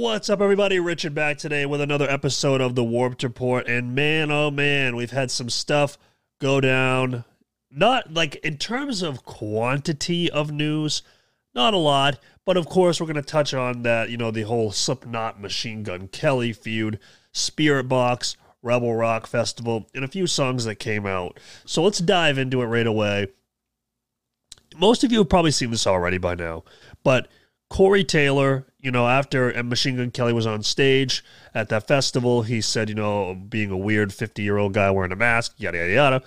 What's up, everybody? Richard back today with another episode of the Warped Report. And man, oh man, we've had some stuff go down. Not like in terms of quantity of news, not a lot. But of course, we're going to touch on that, you know, the whole Slipknot Machine Gun Kelly feud, Spiritbox, Rebel Rock Festival, and a few songs that came out. So let's dive into it right away. Most of you have probably seen this already by now, but Corey Taylor, you know, after Machine Gun Kelly was on stage at that festival, he said, you know, being a weird 50 year old guy wearing a mask, yada, yada, yada.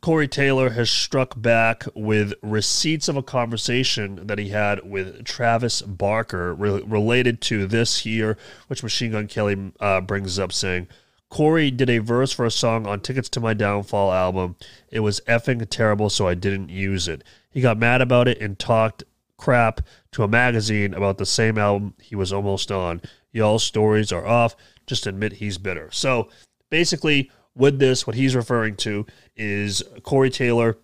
Corey Taylor has struck back with receipts of a conversation that he had with Travis Barker re- related to this here, which Machine Gun Kelly uh, brings up, saying, Corey did a verse for a song on Tickets to My Downfall album. It was effing terrible, so I didn't use it. He got mad about it and talked crap to a magazine about the same album he was almost on. Y'all's stories are off. Just admit he's bitter. So basically, with this, what he's referring to is Corey Taylor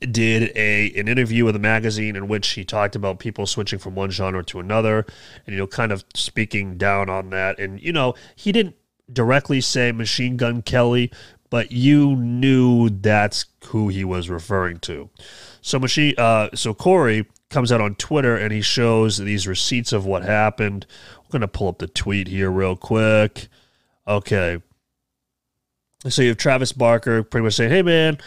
did a an interview with a magazine in which he talked about people switching from one genre to another and you know kind of speaking down on that and you know he didn't directly say machine gun kelly but you knew that's who he was referring to so machine uh so corey comes out on Twitter and he shows these receipts of what happened. We're going to pull up the tweet here real quick. Okay. So you have Travis Barker pretty much saying, hey, man,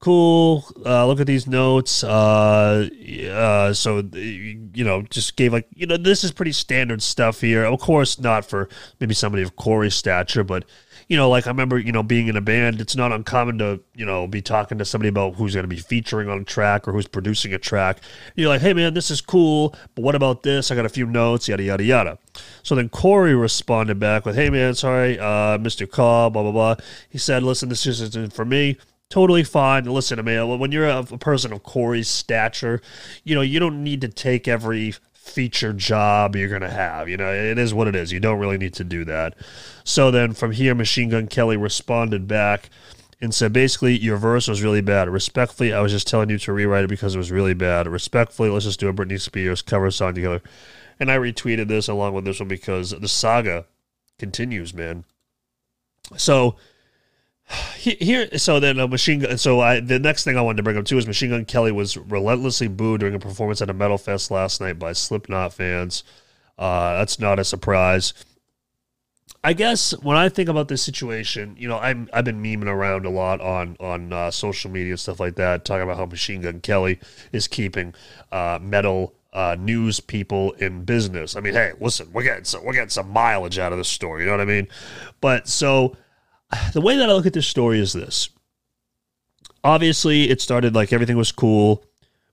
cool. Uh, look at these notes. Uh, uh, so, you know, just gave like, you know, this is pretty standard stuff here. Of course, not for maybe somebody of Corey's stature, but you know, like I remember, you know, being in a band, it's not uncommon to, you know, be talking to somebody about who's going to be featuring on a track or who's producing a track. You're like, hey, man, this is cool, but what about this? I got a few notes, yada, yada, yada. So then Corey responded back with, hey, man, sorry, uh, Mr. Cobb, blah, blah, blah. He said, listen, this isn't for me totally fine. Listen to me. When you're a, person of Corey's stature, you know, you don't need to take every feature job you're going to have. You know, it is what it is. You don't really need to do that. So then from here, Machine Gun Kelly responded back and said, basically, your verse was really bad. Respectfully, I was just telling you to rewrite it because it was really bad. Respectfully, let's just do a Britney Spears cover song together. And I retweeted this along with this one because the saga continues, man. So here so then a machine gun so i the next thing i wanted to bring up too is machine gun kelly was relentlessly booed during a performance at a metal fest last night by slipknot fans. Uh, that's not a surprise. I guess when i think about this situation you know i'm i've been memeing around a lot on on uh, social media and stuff like that talking about how machine gun kelly is keeping uh, metal uh, news people in business. I mean hey listen we're getting some we're getting some mileage out of this story you know what i mean? But so the way that I look at this story is this. Obviously, it started like everything was cool.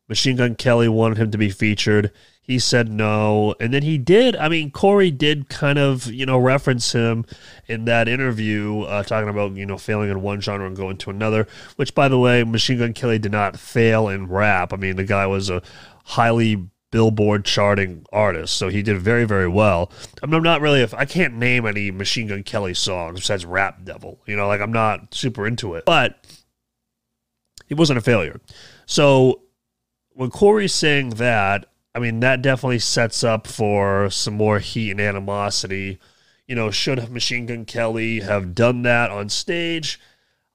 Machine Gun Kelly wanted him to be featured. He said no. And then he did. I mean, Corey did kind of, you know, reference him in that interview, uh, talking about, you know, failing in one genre and going to another, which, by the way, Machine Gun Kelly did not fail in rap. I mean, the guy was a highly Billboard charting artist, so he did very, very well. I mean, I'm not really, I can't name any Machine Gun Kelly songs besides Rap Devil. You know, like I'm not super into it, but he wasn't a failure. So when Corey's saying that, I mean, that definitely sets up for some more heat and animosity. You know, should Machine Gun Kelly have done that on stage?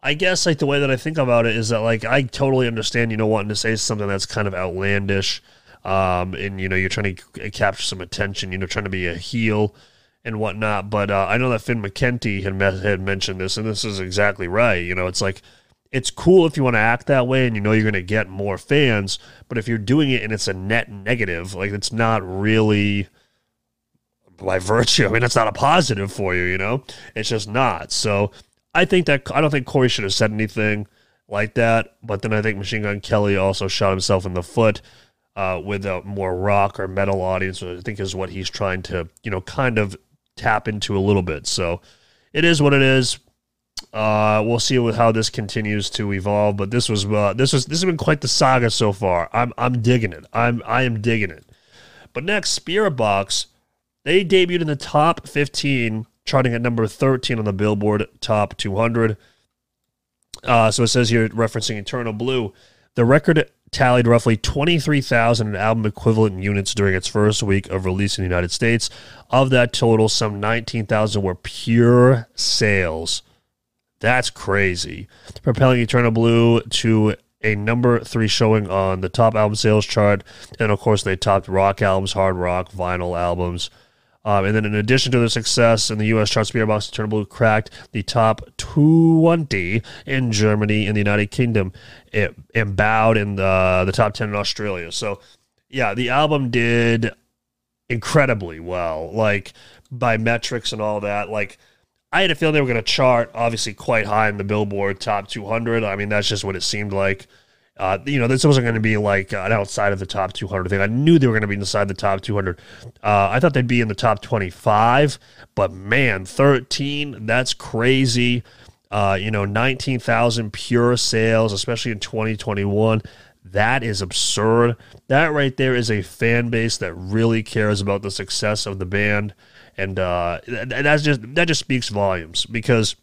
I guess like the way that I think about it is that like I totally understand, you know, wanting to say something that's kind of outlandish um, and you know you're trying to capture some attention. You know, trying to be a heel and whatnot. But uh, I know that Finn McKenty had met, had mentioned this, and this is exactly right. You know, it's like it's cool if you want to act that way and you know you're going to get more fans, but if you're doing it and it's a net negative, like it's not really by virtue. I mean, it's not a positive for you. You know, it's just not. So I think that I don't think Corey should have said anything like that. But then I think Machine Gun Kelly also shot himself in the foot uh, with a more rock or metal audience, I think is what he's trying to, you know, kind of tap into a little bit. So it is what it is. Uh, we'll see how this continues to evolve, but this was uh, this was this has been quite the saga so far. I'm I'm digging it. I'm I am digging it. But next, Spiritbox, they debuted in the top 15, charting at number 13 on the Billboard Top 200. Uh, so it says here, referencing Eternal Blue, the record tallied roughly 23,000 album equivalent units during its first week of release in the United States. Of that total, some 19,000 were pure sales. That's crazy. Propelling Eternal Blue to a number three showing on the top album sales chart. And of course, they topped rock albums, hard rock, vinyl albums. Um, and then, in addition to their success in the U.S. charts, Spiritbox Eternal Blue cracked the top 20 in Germany and the United Kingdom, it, and bowed in the, the top 10 in Australia. So, yeah, the album did incredibly well, like by metrics and all that. Like, I had a feeling they were going to chart obviously quite high in the Billboard top 200. I mean, that's just what it seemed like. Uh, you know, this wasn't going to be like an outside of the top 200 thing. I knew they were going to be inside the top 200. Uh, I thought they'd be in the top 25, but man, 13, that's crazy. Uh, you know, 19,000 pure sales, especially in 2021. That is absurd. That right there is a fan base that really cares about the success of the band, and uh, that's just that just speaks volumes because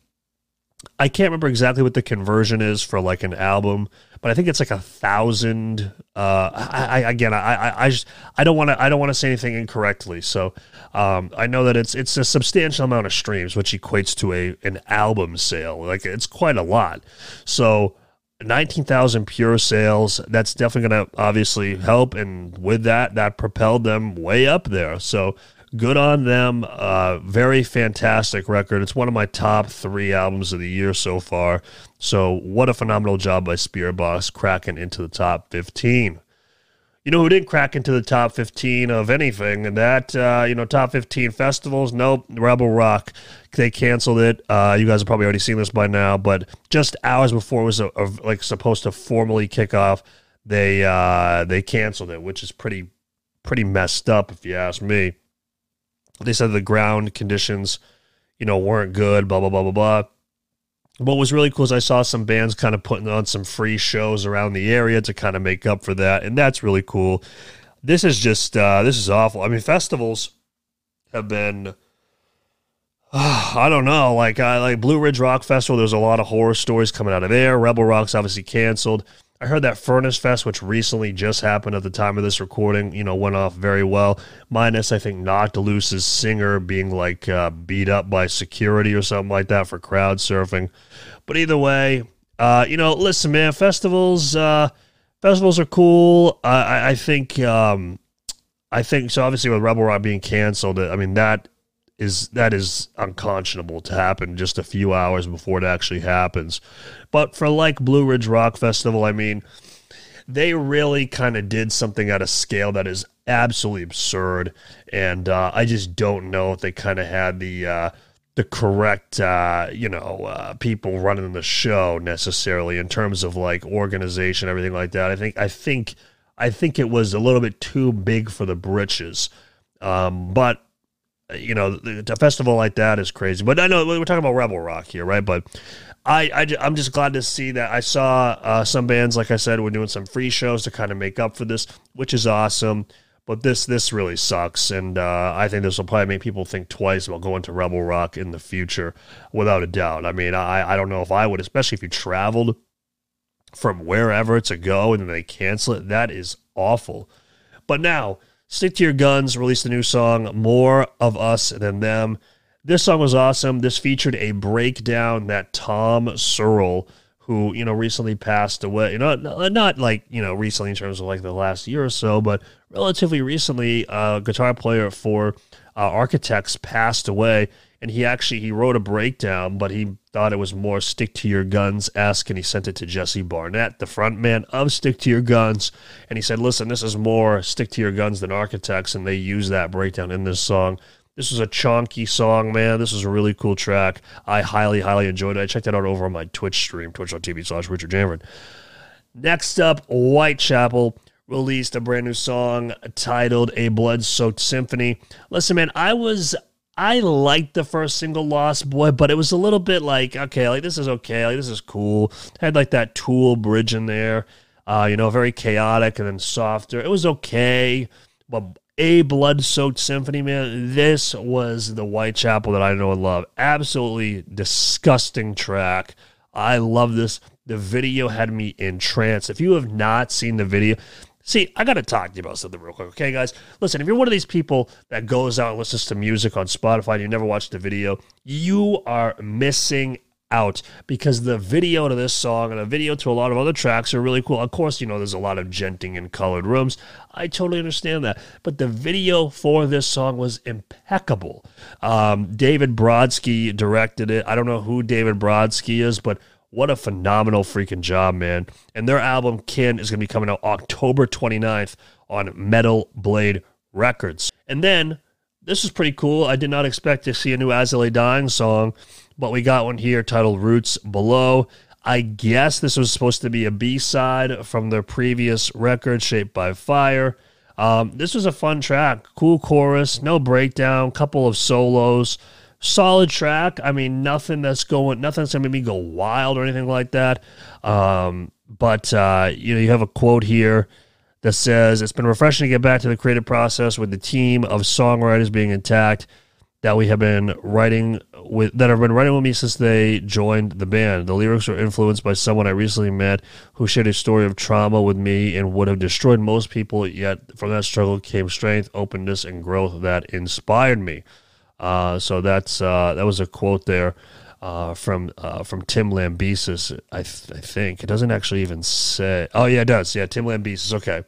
I can't remember exactly what the conversion is for like an album, but I think it's like a thousand. Uh, I, I again, I, I, I just I don't want to I don't want to say anything incorrectly. So um, I know that it's it's a substantial amount of streams, which equates to a an album sale. Like it's quite a lot. So. 19,000 pure sales. That's definitely going to obviously help. And with that, that propelled them way up there. So good on them. Uh, very fantastic record. It's one of my top three albums of the year so far. So, what a phenomenal job by Spiritbox cracking into the top 15. You know who didn't crack into the top 15 of anything? And that, uh, you know, top 15 festivals? Nope. Rebel Rock. They canceled it. Uh, you guys have probably already seen this by now, but just hours before it was a, a, like supposed to formally kick off, they uh, they canceled it, which is pretty pretty messed up if you ask me. They said the ground conditions, you know, weren't good, blah, blah, blah, blah, blah. What was really cool is I saw some bands kind of putting on some free shows around the area to kind of make up for that. And that's really cool. This is just, uh, this is awful. I mean, festivals have been, uh, I don't know, like, I like Blue Ridge Rock Festival. There's a lot of horror stories coming out of there. Rebel Rock's obviously canceled. I heard that Furnace Fest, which recently just happened at the time of this recording, you know, went off very well. Minus, I think, Noctiluce's singer being like uh, beat up by security or something like that for crowd surfing. But either way, uh, you know, listen, man, festivals, uh, festivals are cool. I, I think, um, I think so. Obviously, with Rebel Rock being canceled, I mean that is that is unconscionable to happen just a few hours before it actually happens. But for like Blue Ridge Rock Festival, I mean, they really kind of did something at a scale that is absolutely absurd, and uh, I just don't know if they kind of had the uh, the correct uh, you know uh, people running the show necessarily in terms of like organization, everything like that. I think I think I think it was a little bit too big for the britches. Um, but you know, a festival like that is crazy. But I know we're talking about Rebel Rock here, right? But I, I am just glad to see that I saw uh, some bands, like I said, were doing some free shows to kind of make up for this, which is awesome. But this this really sucks, and uh, I think this will probably make people think twice about going to Rebel Rock in the future, without a doubt. I mean, I I don't know if I would, especially if you traveled from wherever to go and they cancel it. That is awful. But now Stick to Your Guns released a new song, More of Us Than Them. This song was awesome. This featured a breakdown that Tom Searle, who, you know, recently passed away, you know, not like, you know, recently in terms of like the last year or so, but relatively recently, a guitar player for uh, Architects passed away and he actually he wrote a breakdown, but he thought it was more "Stick to Your Guns" esque, and he sent it to Jesse Barnett, the frontman of "Stick to Your Guns," and he said, "Listen, this is more "Stick to Your Guns" than Architects," and they use that breakdown in this song. This was a chunky song, man. This was a really cool track. I highly, highly enjoyed it. I checked that out over on my Twitch stream, twitch.tv slash Richard Janvrin. Next up, Whitechapel released a brand new song titled A Blood Soaked Symphony. Listen, man, I was I liked the first single Lost Boy, but it was a little bit like, okay, like this is okay, like this is cool. Had like that Tool bridge in there, uh, you know, very chaotic and then softer. It was okay, but a blood soaked symphony, man. This was the Whitechapel that I know and love. Absolutely disgusting track. I love this. The video had me in trance. If you have not seen the video, See, I got to talk to you about something real quick, okay, guys? Listen, if you're one of these people that goes out and listens to music on Spotify and you never watched the video, you are missing out because the video to this song and the video to a lot of other tracks are really cool. Of course, you know, there's a lot of djenting in colored rooms. I totally understand that. But the video for this song was impeccable. Um, David Brodsky directed it. I don't know who David Brodsky is, but what a phenomenal freaking job, man. And their album, Kin, is going to be coming out October 29th on Metal Blade Records. And then, this is pretty cool. I did not expect to see a new I Dying song but we got one here titled Roots Below. I guess this was supposed to be a B side from their previous record, Shaped by Fire. Um, this was a fun track, cool chorus, no breakdown, couple of solos, solid track. I mean, nothing that's going, nothing that's gonna make me go wild or anything like that. Um, but uh, you know, you have a quote here that says, "It's been refreshing to get back to the creative process with the team of songwriters being intact." that we have been writing with that have been writing with me since they joined the band. The lyrics were influenced by someone I recently met who shared a story of trauma with me and would have destroyed most people. Yet from that struggle came strength, openness, and growth that inspired me. Uh, so that's uh, that was a quote there uh, from uh, from Tim Lambesis. I, th- I think it doesn't actually even say. Oh yeah, it does. Yeah, Tim Lambesis. Okay.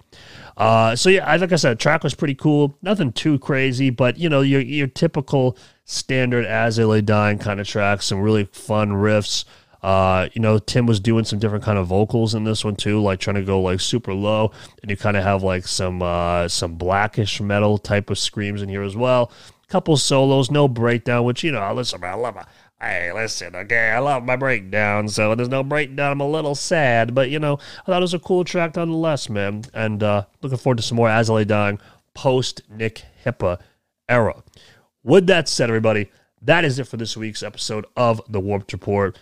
Uh, so yeah, I, like I said, track was pretty cool. Nothing too crazy, but you know, your your typical standard as I lay dying kind of tracks. Some really fun riffs. Uh, you know, Tim was doing some different kind of vocals in this one too, like trying to go like super low, and you kind of have like some uh, some blackish metal type of screams in here as well. Couple solos, no breakdown, which you know, I listen, I love hey, listen, okay, I love my breakdown, so there's no breakdown. I'm a little sad, but you know, I thought it was a cool track nonetheless, man. And uh, looking forward to some more As I Lay Dying post Nick Hipa era. With that said, everybody, that is it for this week's episode of the Warped Report.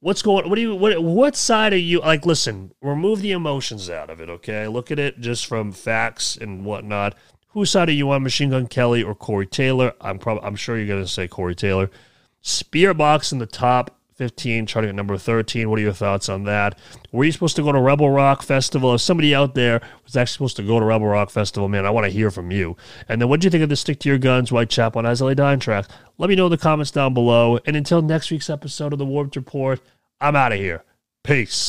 What's going? What do you? What? What side are you like? Listen, remove the emotions out of it. Okay, look at it just from facts and whatnot. Whose side are you on, Machine Gun Kelly or Corey Taylor? I'm probably. I'm sure you're gonna say Corey Taylor. Spiritbox in the top 15, charting at number 13. What are your thoughts on that? Were you supposed to go to Rebel Rock Festival? If somebody out there was actually supposed to go to Rebel Rock Festival, man, I want to hear from you. And then what do you think of the Stick to Your Guns, Whitechapel, and As I Lay Dying track? Let me know in the comments down below. And until next week's episode of the Warped Report, I'm out of here. Peace.